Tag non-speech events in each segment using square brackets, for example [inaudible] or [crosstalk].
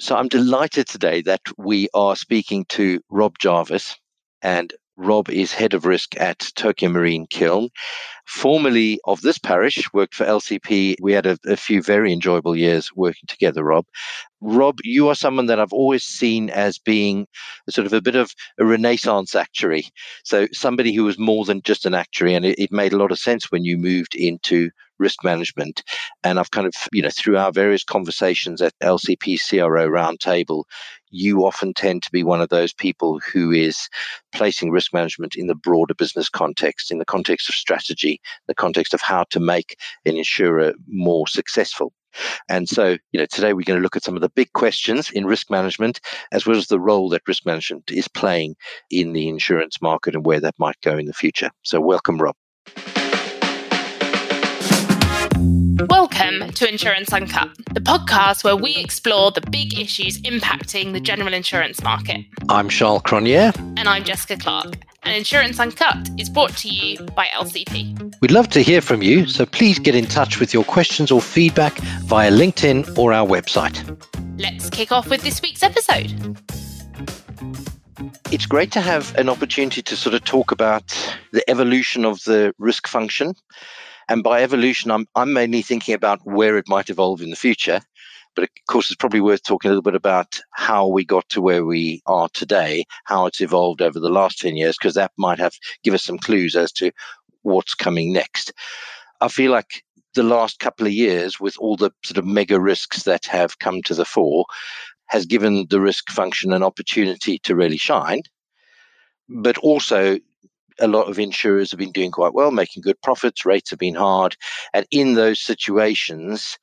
So I'm delighted today that we are speaking to Rob Jarvis. And Rob is head of risk at Tokio Marine Kiln. Formerly of this parish, worked for LCP. We had a, a, few very enjoyable years working together, Rob. Rob, you are someone that I've always seen as being sort of a bit of a renaissance actuary. So somebody who was more than just an actuary. And it, it made a lot of sense when you moved into risk management. And I've kind of, you know, through our various conversations at LCP CRO Roundtable, you often tend to be one of those people who is placing risk management in the broader business context, in the context of strategy, the context of how to make an insurer more successful. And so, you know, today we're going to look at some of the big questions in risk management, as well as the role that risk management is playing in the insurance market and where that might go in the future. So, welcome, Rob. Welcome to Insurance Uncut, the podcast where we explore the big issues impacting the general insurance market. I'm Charl Cronje. And I'm Jessica Clark. And Insurance Uncut is brought to you by LCP. We'd love to hear from you, so please get in touch with your questions or feedback via LinkedIn or our website. Let's kick off with this week's episode. It's great to have an opportunity to sort of talk about the evolution of the risk function and by evolution, I'm, I'm mainly thinking about where it might evolve in the future. But of course, it's probably worth talking a little bit about how we got to where we are today, how it's evolved over the last 10 years, because that might have give us some clues as to what's coming next. I feel like the last couple of years, with all the sort of mega risks that have come to the fore, has given the risk function an opportunity to really shine. But also, a lot of insurers have been doing quite well, making good profits. Rates have been hard. And in those situations,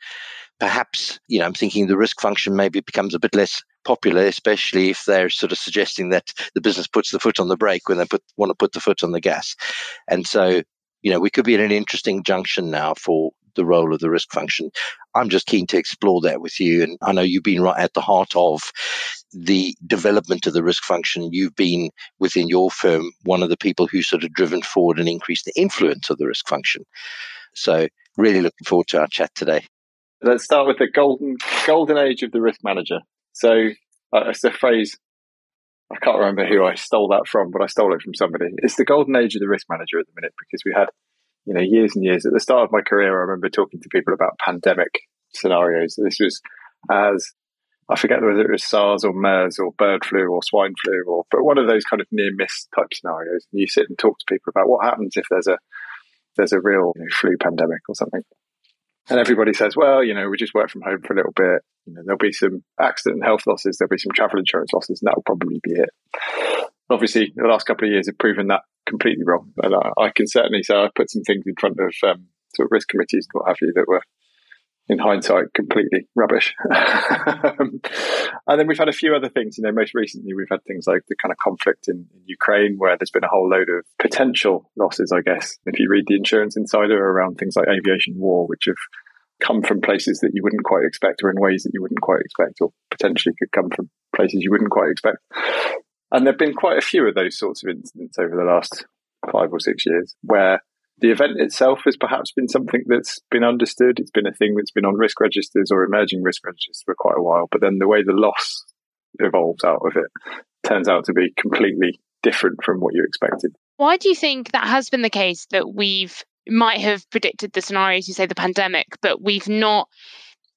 perhaps, you know, I'm thinking the risk function maybe becomes a bit less popular, especially if they're sort of suggesting that the business puts the foot on the brake when they put, want to put the foot on the gas. And so, you know, we could be at an interesting junction now for the role of the risk function. I'm just keen to explore that with you. And I know you've been right at the heart of the development of the risk function. You've been within your firm one of the people who sort of driven forward and increased the influence of the risk function. So, really looking forward to our chat today. Let's start with the golden golden age of the risk manager. So, uh, it's a phrase I can't remember who I stole that from, but I stole it from somebody. It's the golden age of the risk manager at the minute because we had you know, years and years. At the start of my career, I remember talking to people about pandemic scenarios. This was as I forget whether it was SARS or MERS or bird flu or swine flu or but one of those kind of near miss type scenarios. And you sit and talk to people about what happens if there's a there's a real you know, flu pandemic or something. And everybody says, well, you know, we just work from home for a little bit. You know, there'll be some accident and health losses. There'll be some travel insurance losses, and that'll probably be it. Obviously, the last couple of years have proven that completely wrong. And I, I can certainly say I put some things in front of um, sort of risk committees and what have you that were, in hindsight, completely rubbish. [laughs] and then we've had a few other things. You know, most recently we've had things like the kind of conflict in, in Ukraine, where there's been a whole load of potential losses. I guess if you read the Insurance Insider around things like aviation war, which have come from places that you wouldn't quite expect, or in ways that you wouldn't quite expect, or potentially could come from places you wouldn't quite expect. And there have been quite a few of those sorts of incidents over the last five or six years where the event itself has perhaps been something that's been understood. It's been a thing that's been on risk registers or emerging risk registers for quite a while. But then the way the loss evolves out of it turns out to be completely different from what you expected. Why do you think that has been the case that we've might have predicted the scenarios you say the pandemic, but we've not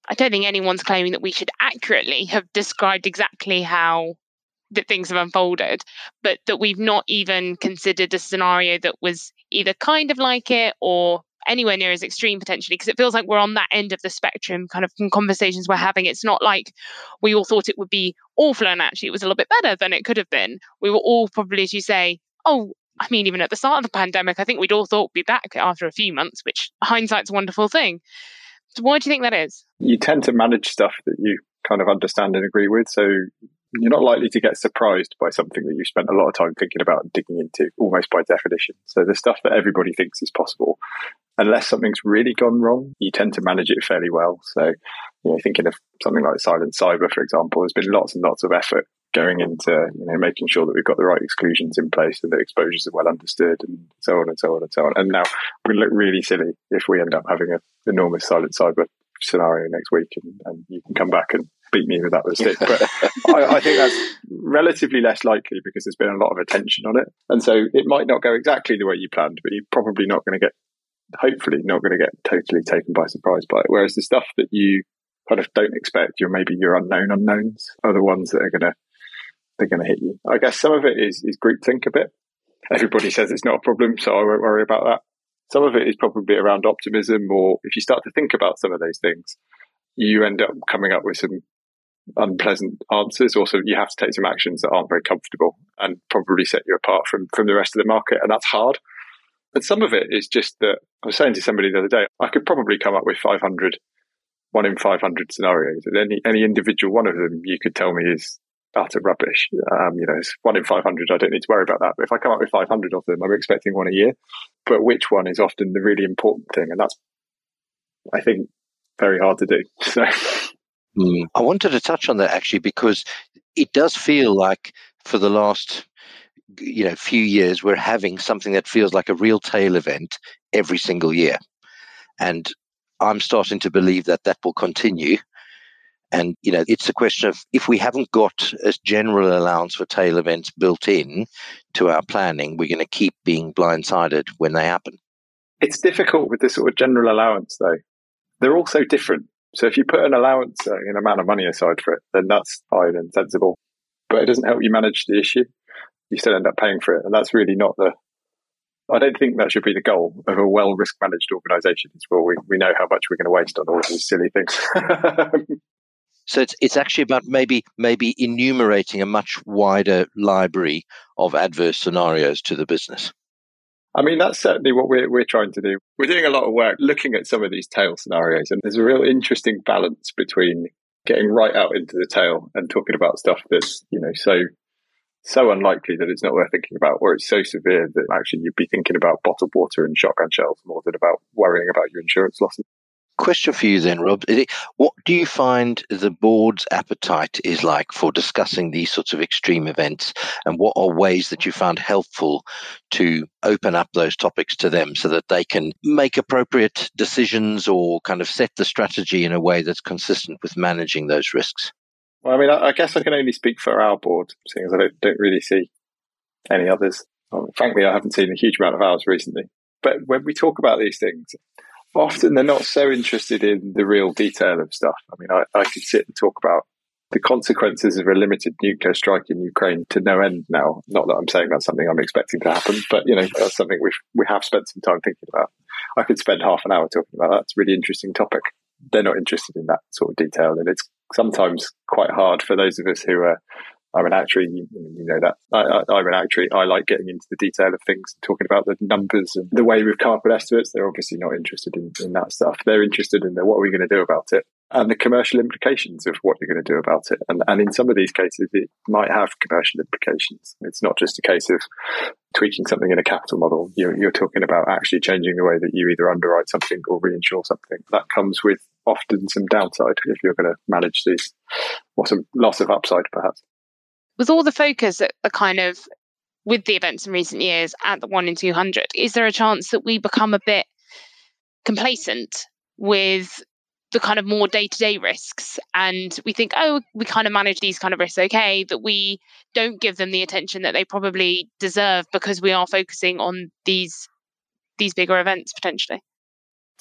I don't think anyone's claiming that we should accurately have described exactly how that things have unfolded, but that we've not even considered a scenario that was either kind of like it or anywhere near as extreme potentially because it feels like we're on that end of the spectrum kind of conversations we're having. It's not like we all thought it would be awful and actually it was a little bit better than it could have been. We were all probably as you say oh i mean even at the start of the pandemic i think we'd all thought we'd be back after a few months which hindsight's a wonderful thing. So why do you think that is? You tend to manage stuff that you kind of understand and agree with so you're not likely to get surprised by something that you've spent a lot of time thinking about and digging into, almost by definition. So the stuff that everybody thinks is possible, unless something's really gone wrong, you tend to manage it fairly well. So, you know, thinking of something like silent cyber, for example, there's been lots and lots of effort going into, you know, making sure that we've got the right exclusions in place and the exposures are well understood and so on and so on and so on. And now we look really silly if we end up having an enormous silent cyber scenario next week and, and you can come back and beat me with that with a stick. But [laughs] I, I, think that's relatively less likely because there's been a lot of attention on it. And so it might not go exactly the way you planned, but you're probably not going to get, hopefully, not going to get totally taken by surprise by it. Whereas the stuff that you kind of don't expect, you're maybe your unknown unknowns are the ones that are going to, they're going to hit you. I guess some of it is, is groupthink a bit. Everybody says it's not a problem, so I won't worry about that. Some of it is probably around optimism, or if you start to think about some of those things, you end up coming up with some unpleasant answers. Also, you have to take some actions that aren't very comfortable and probably set you apart from, from the rest of the market. And that's hard. And some of it is just that I was saying to somebody the other day, I could probably come up with 500, one in 500 scenarios. And any, any individual one of them you could tell me is utter rubbish. Um, you know, it's one in 500. I don't need to worry about that. But if I come up with 500 of them, I'm expecting one a year. But which one is often the really important thing? And that's, I think, very hard to do. [laughs] So. Mm. I wanted to touch on that actually because it does feel like for the last you know few years we're having something that feels like a real tail event every single year. And i'm starting to believe that that will continue. And you know it's a question of if we haven't got a general allowance for tail events built in to our planning we're going to keep being blindsided when they happen. It's difficult with this sort of general allowance though. They're all so different so if you put an allowance, uh, an amount of money aside for it, then that's fine and sensible. But it doesn't help you manage the issue. You still end up paying for it. And that's really not the, I don't think that should be the goal of a well risk managed organization. Well, we, we know how much we're going to waste on all these silly things. [laughs] so it's, it's actually about maybe, maybe enumerating a much wider library of adverse scenarios to the business. I mean, that's certainly what we're, we're trying to do. We're doing a lot of work looking at some of these tail scenarios, and there's a real interesting balance between getting right out into the tail and talking about stuff that's, you know, so so unlikely that it's not worth thinking about, or it's so severe that actually you'd be thinking about bottled water and shotgun shells more than about worrying about your insurance losses question for you then, Rob. It, What do you find the board's appetite is like for discussing these sorts of extreme events? And what are ways that you found helpful to open up those topics to them so that they can make appropriate decisions or kind of set the strategy in a way that's consistent with managing those risks? Well, I mean, I guess I can only speak for our board, seeing as I don't, don't really see any others. frankly, I haven't seen a huge amount of ours recently. But when we talk about these things, often they're not so interested in the real detail of stuff. I mean, I, I could sit and talk about the consequences of a limited nuclear strike in Ukraine to no end now. Not that I'm saying that's something I'm expecting to happen, but you know, that's something we we have spent some time thinking about. I could spend half an hour talking about that. It's a really interesting topic. They're not interested in that sort of detail, and it's sometimes quite hard for those of us who are I'm an actuary, you, you know that. I, am an actuary. I like getting into the detail of things, talking about the numbers and the way with estimates. They're obviously not interested in, in that stuff. They're interested in the, what are we going to do about it and the commercial implications of what you're going to do about it. And, and in some of these cases, it might have commercial implications. It's not just a case of tweaking something in a capital model. You're, you're talking about actually changing the way that you either underwrite something or reinsure something. That comes with often some downside if you're going to manage these, or some loss of upside perhaps with all the focus at the kind of with the events in recent years at the one in 200, is there a chance that we become a bit complacent with the kind of more day to day risks and we think, oh, we kind of manage these kind of risks okay, that we don't give them the attention that they probably deserve because we are focusing on these these bigger events potentially?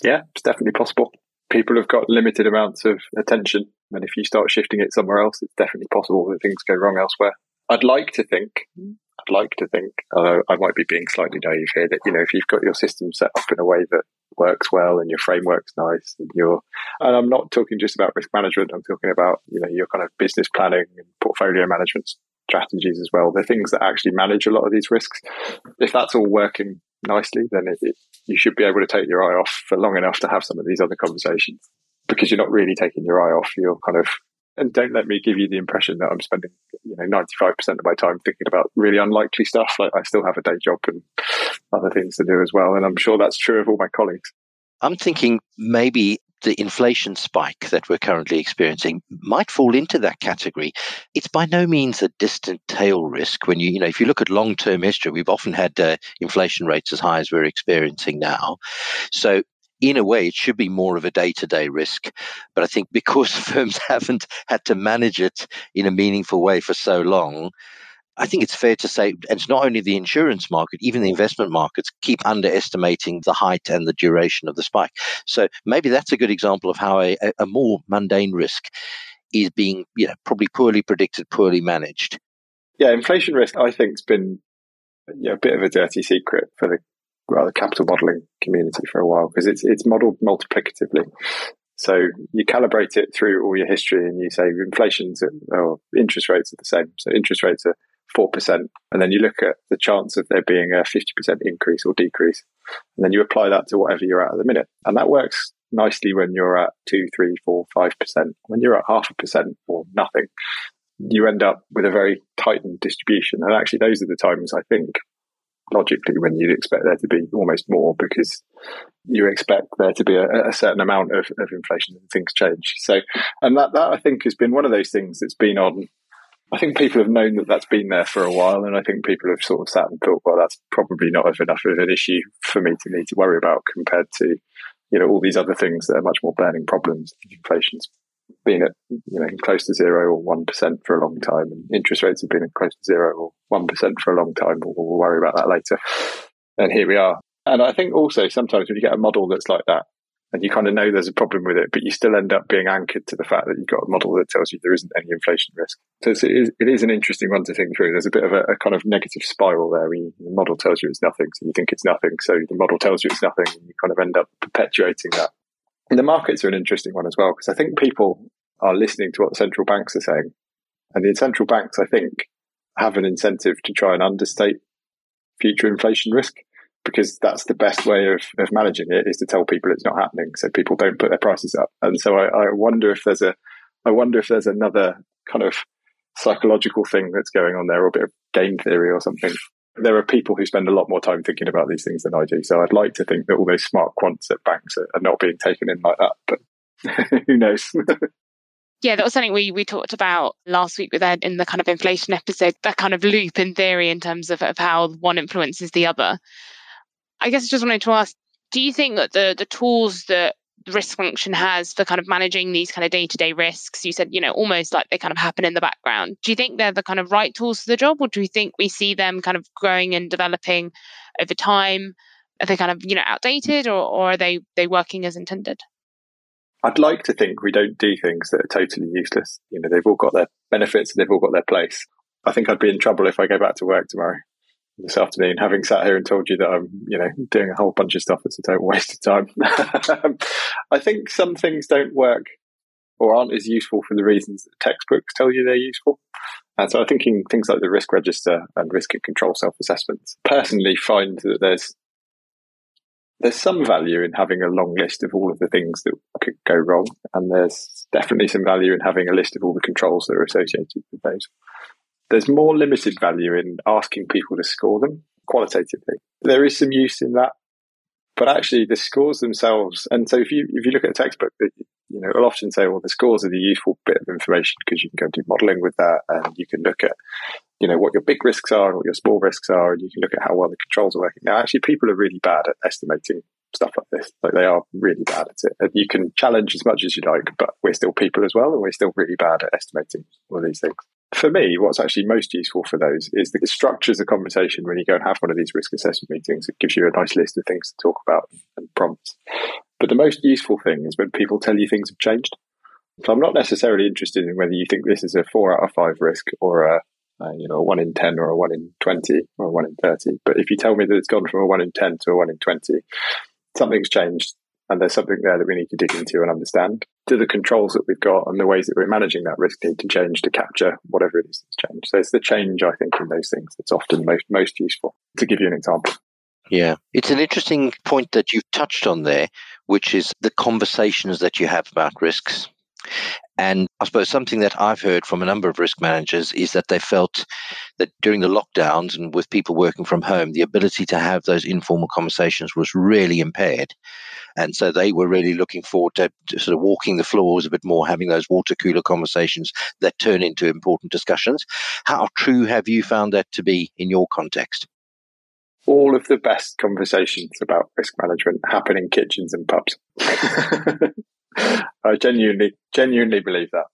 Yeah, it's definitely possible. People have got limited amounts of attention and if you start shifting it somewhere else, it's definitely possible that things go wrong elsewhere. I'd like to think, mm-hmm. I'd like to think, although I might be being slightly naive here, that, you know, if you've got your system set up in a way that works well and your framework's nice and you're, and I'm not talking just about risk management, I'm talking about, you know, your kind of business planning and portfolio management strategies as well. They're things that actually manage a lot of these risks. If that's all working nicely, then it, it, you should be able to take your eye off for long enough to have some of these other conversations because you're not really taking your eye off. You're kind of, and don't let me give you the impression that I'm spending, you know, 95% of my time thinking about really unlikely stuff. Like I still have a day job and other things to do as well. And I'm sure that's true of all my colleagues. I'm thinking maybe the inflation spike that we're currently experiencing might fall into that category. It's by no means a distant tail risk. When you, you know, if you look at long-term history, we've often had uh, inflation rates as high as we're experiencing now. So in a way, it should be more of a day to day risk. But I think because [laughs] firms haven't had to manage it in a meaningful way for so long, I think it's fair to say, and it's not only the insurance market, even the investment markets keep underestimating the height and the duration of the spike. So maybe that's a good example of how a, a more mundane risk is being, you know, probably poorly predicted, poorly managed. Yeah, inflation risk, I think, has been yeah, a bit of a dirty secret for the rather capital modelling community for a while because it's it's modelled multiplicatively. So you calibrate it through all your history and you say inflation's or interest rates are the same. So interest rates are 4%. And then you look at the chance of there being a 50% increase or decrease. And then you apply that to whatever you're at at the minute. And that works nicely when you're at two, three, four, five percent. When you're at half a percent or nothing, you end up with a very tightened distribution. And actually, those are the times I think logically when you'd expect there to be almost more because you expect there to be a, a certain amount of, of inflation and things change. So, and that, that I think has been one of those things that's been on I think people have known that that's been there for a while, and I think people have sort of sat and thought, well, that's probably not enough of an issue for me to need to worry about compared to, you know, all these other things that are much more burning problems. Inflation's been at, you know, close to zero or one percent for a long time, and interest rates have been at close to zero or one percent for a long time. We'll, we'll worry about that later. And here we are. And I think also sometimes when you get a model that's like that, and you kind of know there's a problem with it, but you still end up being anchored to the fact that you've got a model that tells you there isn't any inflation risk. So it is, it is an interesting one to think through. There's a bit of a, a kind of negative spiral there. You, the model tells you it's nothing, so you think it's nothing. So the model tells you it's nothing, and you kind of end up perpetuating that. And the markets are an interesting one as well, because I think people are listening to what central banks are saying. And the central banks, I think, have an incentive to try and understate future inflation risk because that's the best way of, of managing it is to tell people it's not happening so people don't put their prices up. And so I, I wonder if there's a, I wonder if there's another kind of psychological thing that's going on there or a bit of game theory or something. There are people who spend a lot more time thinking about these things than I do. So I'd like to think that all those smart quants at banks are, are not being taken in like that, but [laughs] who knows? [laughs] yeah, that was something we we talked about last week with Ed in the kind of inflation episode, that kind of loop in theory in terms of, of how one influences the other. I guess I just wanted to ask, do you think that the the tools that risk function has for kind of managing these kind of day to day risks, you said, you know, almost like they kind of happen in the background. Do you think they're the kind of right tools for the job, or do you think we see them kind of growing and developing over time? Are they kind of, you know, outdated or, or are they they working as intended? I'd like to think we don't do things that are totally useless. You know, they've all got their benefits and they've all got their place. I think I'd be in trouble if I go back to work tomorrow this afternoon, having sat here and told you that I'm, you know, doing a whole bunch of stuff that's a total waste of time. [laughs] I think some things don't work or aren't as useful for the reasons that textbooks tell you they're useful. And so I'm thinking things like the risk register and risk and control self-assessments. Personally, find that there's there's some value in having a long list of all of the things that could go wrong, and there's definitely some value in having a list of all the controls that are associated with those. There's more limited value in asking people to score them qualitatively. There is some use in that, but actually the scores themselves. And so if you if you look at a textbook, you know, it'll often say, well, the scores are the useful bit of information because you can go do modelling with that, and you can look at you know what your big risks are, and what your small risks are, and you can look at how well the controls are working. Now, actually, people are really bad at estimating stuff like this. Like they are really bad at it. And you can challenge as much as you like, but we're still people as well, and we're still really bad at estimating all these things for me, what's actually most useful for those is it structures a conversation when you go and have one of these risk assessment meetings. It gives you a nice list of things to talk about and prompts. But the most useful thing is when people tell you things have changed. So I'm not necessarily interested in whether you think this is a four out of five risk or a, a you know a one in ten or a one in twenty or a one in thirty. But if you tell me that it's gone from a one in ten to a one in twenty, something's changed and there's something there that we need to dig into and understand. Do the controls that we've got and the ways that we're managing that risk need to change to capture whatever it is that's changed? So it's the change, I think, in those things that's often most, most useful. To give you an example. Yeah, it's an interesting point that you've touched on there, which is the conversations that you have about risks. And I suppose something that I've heard from a number of risk managers is that they felt that during the lockdowns and with people working from home, the ability to have those informal conversations was really impaired. And so they were really looking forward to, to, sort of walking the floors a bit more, having those water cooler conversations that turn into important discussions. How true have you found that to be in your context? all of the best conversations about risk management happen in kitchens and pubs. [laughs] I genuinely, genuinely believe that,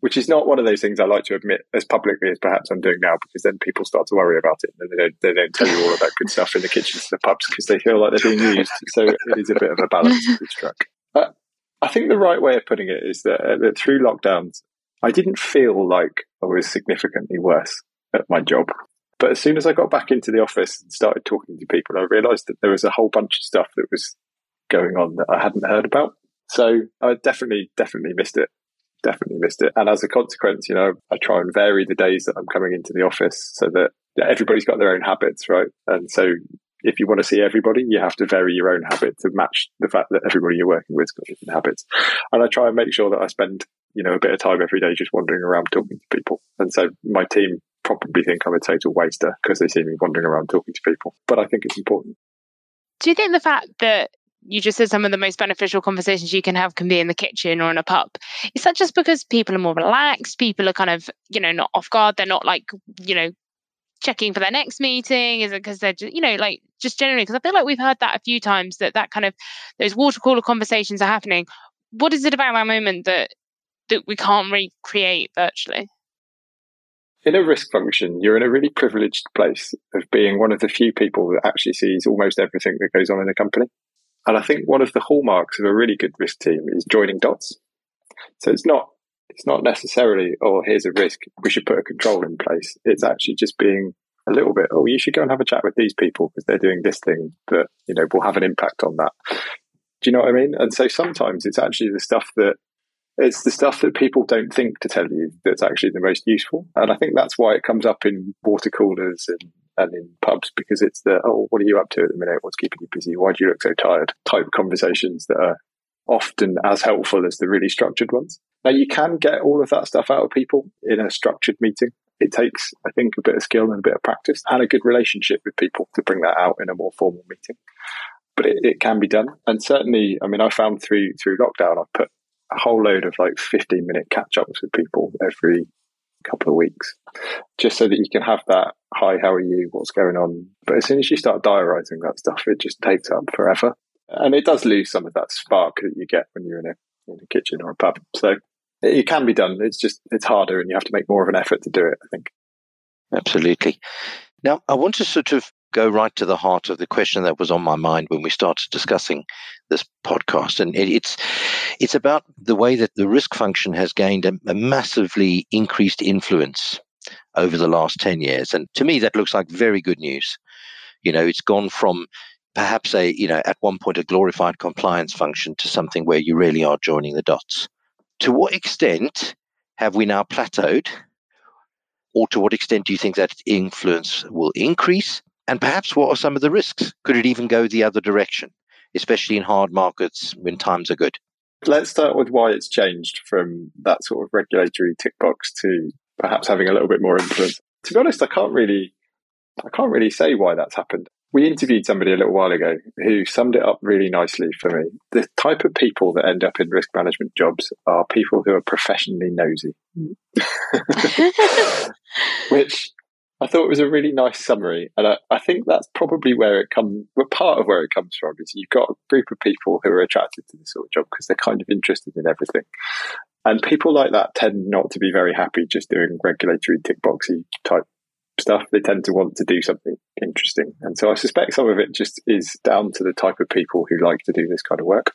which is not one of those things I like to admit as publicly as perhaps I'm doing now, because then people start to worry about it and they don't, they don't tell you all of that good stuff in the kitchens and the pubs because they feel like they're being used. So it is a bit of a balance to be struck. I think the right way of putting it is that, uh, that through lockdowns, I didn't feel like I was significantly worse at my job. But as soon as I got back into the office and started talking to people, I realized that there was a whole bunch of stuff that was going on that I hadn't heard about. So I definitely, definitely missed it. Definitely missed it. And as a consequence, you know, I try and vary the days that I'm coming into the office so that everybody's got their own habits, right? And so if you want to see everybody, you have to vary your own habit to match the fact that everybody you're working with has got different habits. And I try and make sure that I spend, you know, a bit of time every day just wandering around talking to people. And so my team probably think I'm a total waster because they see me wandering around talking to people. But I think it's important. Do you think the fact that you just said some of the most beneficial conversations you can have can be in the kitchen or in a pub. Is that just because people are more relaxed? People are kind of, you know, not off guard. They're not like, you know, checking for their next meeting. Is it because they're just, you know, like just generally? Because I feel like we've heard that a few times that that kind of those water cooler conversations are happening. What is it about that moment that that we can't recreate virtually? in a risk function, you're in a really privileged place of being one of the few people that actually sees almost everything that goes on in a company. And I think one of the hallmarks of a really good risk team is joining dots. So it's not it's not necessarily, oh, here's a risk, we should put a control in place. It's actually just being a little bit, oh, you should go and have a chat with these people because they're doing this thing that, you know, will have an impact on that. Do you know what I mean? And so sometimes it's actually the stuff that it's the stuff that people don't think to tell you that's actually the most useful. And I think that's why it comes up in water coolers and, and in pubs because it's the, oh, what are you up to at the minute? What's keeping you busy? Why do you look so tired? Type conversations that are often as helpful as the really structured ones. Now, you can get all of that stuff out of people in a structured meeting. It takes, I think, a bit of skill and a bit of practice and a good relationship with people to bring that out in a more formal meeting. But it, it can be done. And certainly, I mean, I found through through lockdown, I've put a whole load of like 15 minute catch ups with people every couple of weeks, just so that you can have that, hi, how are you? What's going on? But as soon as you start diarizing that stuff, it just takes up forever. And it does lose some of that spark that you get when you're in a, in a kitchen or a pub. So it can be done. It's just, it's harder and you have to make more of an effort to do it, I think. Absolutely. Now, I want to sort of go right to the heart of the question that was on my mind when we started discussing this podcast, and it, it's it's about the way that the risk function has gained a, a massively increased influence over the last ten years, and to me that looks like very good news. You know, it's gone from perhaps a you know at one point a glorified compliance function to something where you really are joining the dots. To what extent have we now plateaued? Or to what extent do you think that influence will increase? And perhaps what are some of the risks? Could it even go the other direction, especially in hard markets when times are good? Let's start with why it's changed from that sort of regulatory tick box to perhaps having a little bit more influence. To be honest, I can't really, I can't really say why that's happened. We interviewed somebody a little while ago who summed it up really nicely for me. The type of people that end up in risk management jobs are people who are professionally nosy. [laughs] [laughs] Which I thought it was a really nice summary, and I, I think that's probably where it comes. Well, part of where it comes from is you've got a group of people who are attracted to this sort of job because they're kind of interested in everything, and people like that tend not to be very happy just doing regulatory tick boxy type stuff. They tend to want to do something interesting, and so I suspect some of it just is down to the type of people who like to do this kind of work.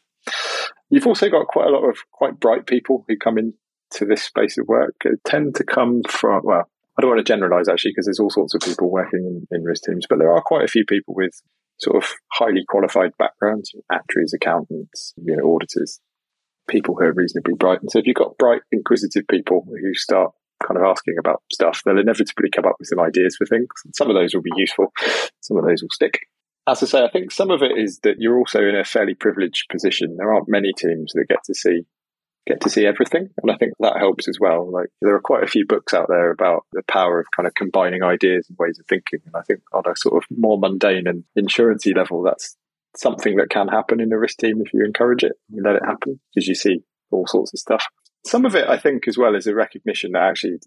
You've also got quite a lot of quite bright people who come into this space of work. They tend to come from well I don't want to generalize actually because there's all sorts of people working in, in risk teams, but there are quite a few people with sort of highly qualified backgrounds, actuaries, accountants, you know, auditors, people who are reasonably bright. And so if you've got bright, inquisitive people who start kind of asking about stuff, they'll inevitably come up with some ideas for things. Some of those will be useful. Some of those will stick. As I say, I think some of it is that you're also in a fairly privileged position. There aren't many teams that get to see get to see everything. And I think that helps as well. Like there are quite a few books out there about the power of kind of combining ideas and ways of thinking. And I think on a sort of more mundane and insurancey level, that's something that can happen in a risk team if you encourage it, you let it happen, because you see all sorts of stuff. Some of it, I think, as well, is a recognition that actually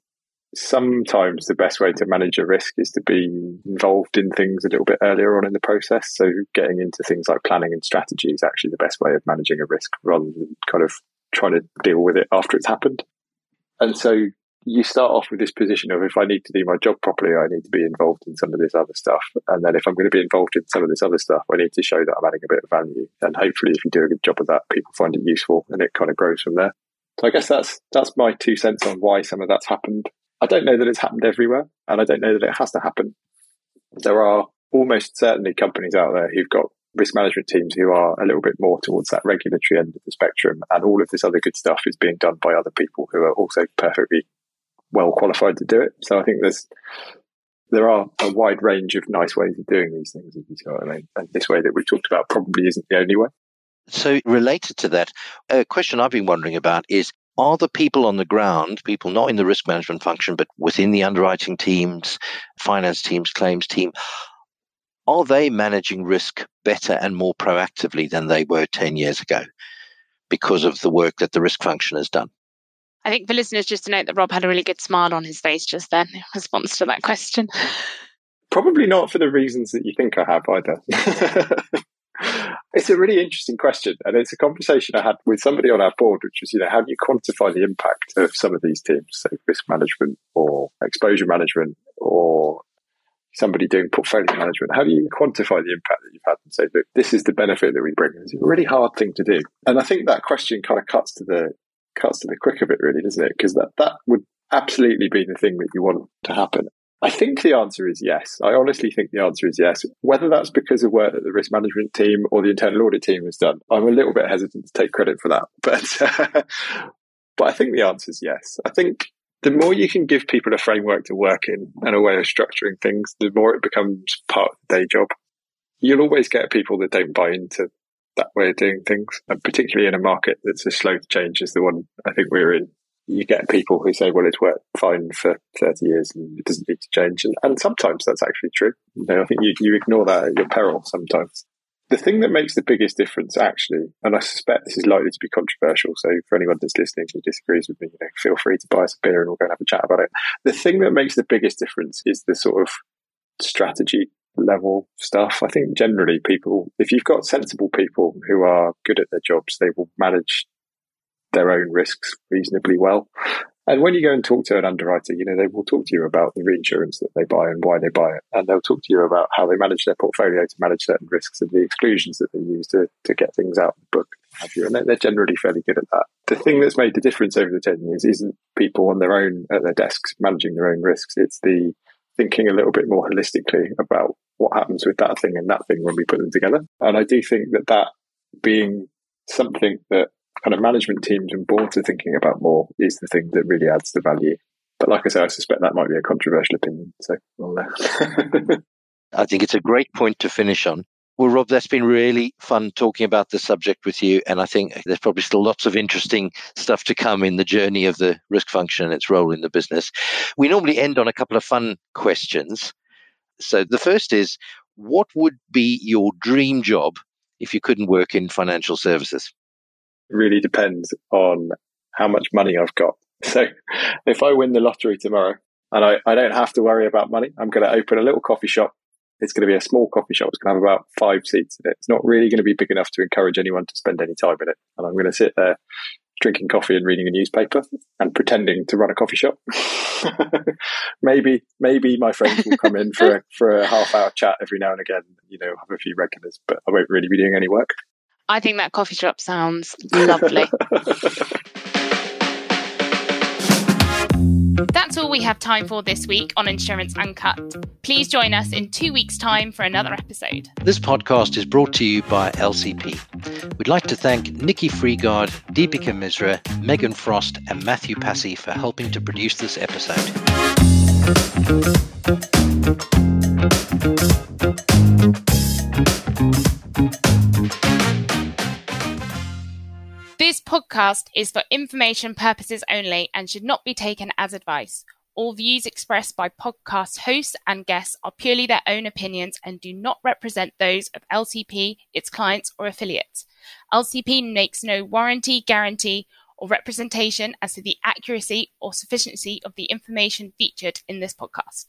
sometimes the best way to manage a risk is to be involved in things a little bit earlier on in the process. So getting into things like planning and strategy is actually the best way of managing a risk rather than kind of trying to deal with it after it's happened. And so you start off with this position of if I need to do my job properly, I need to be involved in some of this other stuff. And then if I'm going to be involved in some of this other stuff, I need to show that I'm adding a bit of value. And hopefully if you do a good job of that, people find it useful and it kind of grows from there. So I guess that's that's my two cents on why some of that's happened. I don't know that it's happened everywhere, and I don't know that it has to happen. There are almost certainly companies out there who've got risk management teams who are a little bit more towards that regulatory end of the spectrum, and all of this other good stuff is being done by other people who are also perfectly well qualified to do it. So I think there's there are a wide range of nice ways of doing these things, if you see what I mean. And this way that we've talked about probably isn't the only way. So, related to that, a question I've been wondering about is are the people on the ground, people not in the risk management function, but within the underwriting teams, finance teams, claims team, are they managing risk better and more proactively than they were 10 years ago because of the work that the risk function has done? I think for listeners, just to note that Rob had a really good smile on his face just then in response to that question. Probably not for the reasons that you think I have either. [laughs] it's a really interesting question, and it's a conversation I had with somebody on our board, which was, you know, how do you quantify the impact of some of these teams, say risk management or exposure management or somebody doing portfolio management? How do you quantify the impact that you've had and say, look, this is the benefit that we bring? It's a really hard thing to do, and I think that question kind of cuts to the cuts to the quick of it, really, doesn't it? Because that that would absolutely be the thing that you want to happen. I think the answer is yes. I honestly think the answer is yes. Whether that's because of work that the risk management team or the internal audit team has done, I'm a little bit hesitant to take credit for that. [laughs] But, uh, but I think the answer is yes. I think the more you can give people a framework to work in and a way of structuring things, the more it becomes part of the day job. You'll always get people that don't buy into that way of doing things, and particularly in a market that's as slow to change as the one I think we're in you get people who say, well, it's worked fine for 30 years and it doesn't need to change. And, and sometimes that's actually true. You know, I think you, you ignore that at your peril sometimes. The thing that makes the biggest difference, actually, and I suspect this is likely to be controversial. So for anyone that's listening who disagrees with me, you know, feel free to buy us a beer and we'll go and have a chat about it. The thing that makes the biggest difference is the sort of strategy level stuff. I think generally people, if you've got sensible people who are good at their jobs, they will manage their own risks reasonably well. And when you go and talk to an underwriter, you know, they will talk to you about the reinsurance that they buy and why they buy it. And they'll talk to you about how they manage their portfolio to manage certain risks and the exclusions that they use to, to get things out of the book. Have you? And they're generally fairly good at that. The thing that's made the difference over the 10 years isn't people on their own at their desks managing their own risks. It's the thinking a little bit more holistically about what happens with that thing and that thing when we put them together. And I do think that that being something that kind of management teams and boards are thinking about more is the thing that really adds the value. But like I say, I suspect that might be a controversial opinion. So uh, [laughs] I think it's a great point to finish on. Well, Rob, that's been really fun talking about the subject with you. And I think there's probably still lots of interesting stuff to come in the journey of the risk function and its role in the business. We normally end on a couple of fun questions. So the first is what would be your dream job if you couldn't work in financial services? Really depends on how much money I've got. [laughs] So if I win the lottery tomorrow and I, I don't have to worry about money, I'm going to open a little coffee shop. It's going to be a small coffee shop. It's going to have about five seats in it. It's not really going to be big enough to encourage anyone to spend any time in it. And I'm going to sit there drinking coffee and reading a newspaper and pretending to run a coffee shop. [laughs] maybe, maybe my friends will come in for a, for a half hour chat every now and again. You know, have a few regulars, but I won't really be doing any work. I think that coffee shop sounds lovely. [laughs] That's all we have time for this week on Insurance Uncut. Please join us in two weeks' time for another episode. This podcast is brought to you by LCP. We'd like to thank Nikki Freegard, Deepika Misra, Megan Frost, and Matthew Passy for helping to produce this episode. This podcast is for information purposes only and should not be taken as advice. All views expressed by podcast hosts and guests are purely their own opinions and do not represent those of LCP, its clients, or affiliates. LCP makes no warranty, guarantee, or representation as to the accuracy or sufficiency of the information featured in this podcast.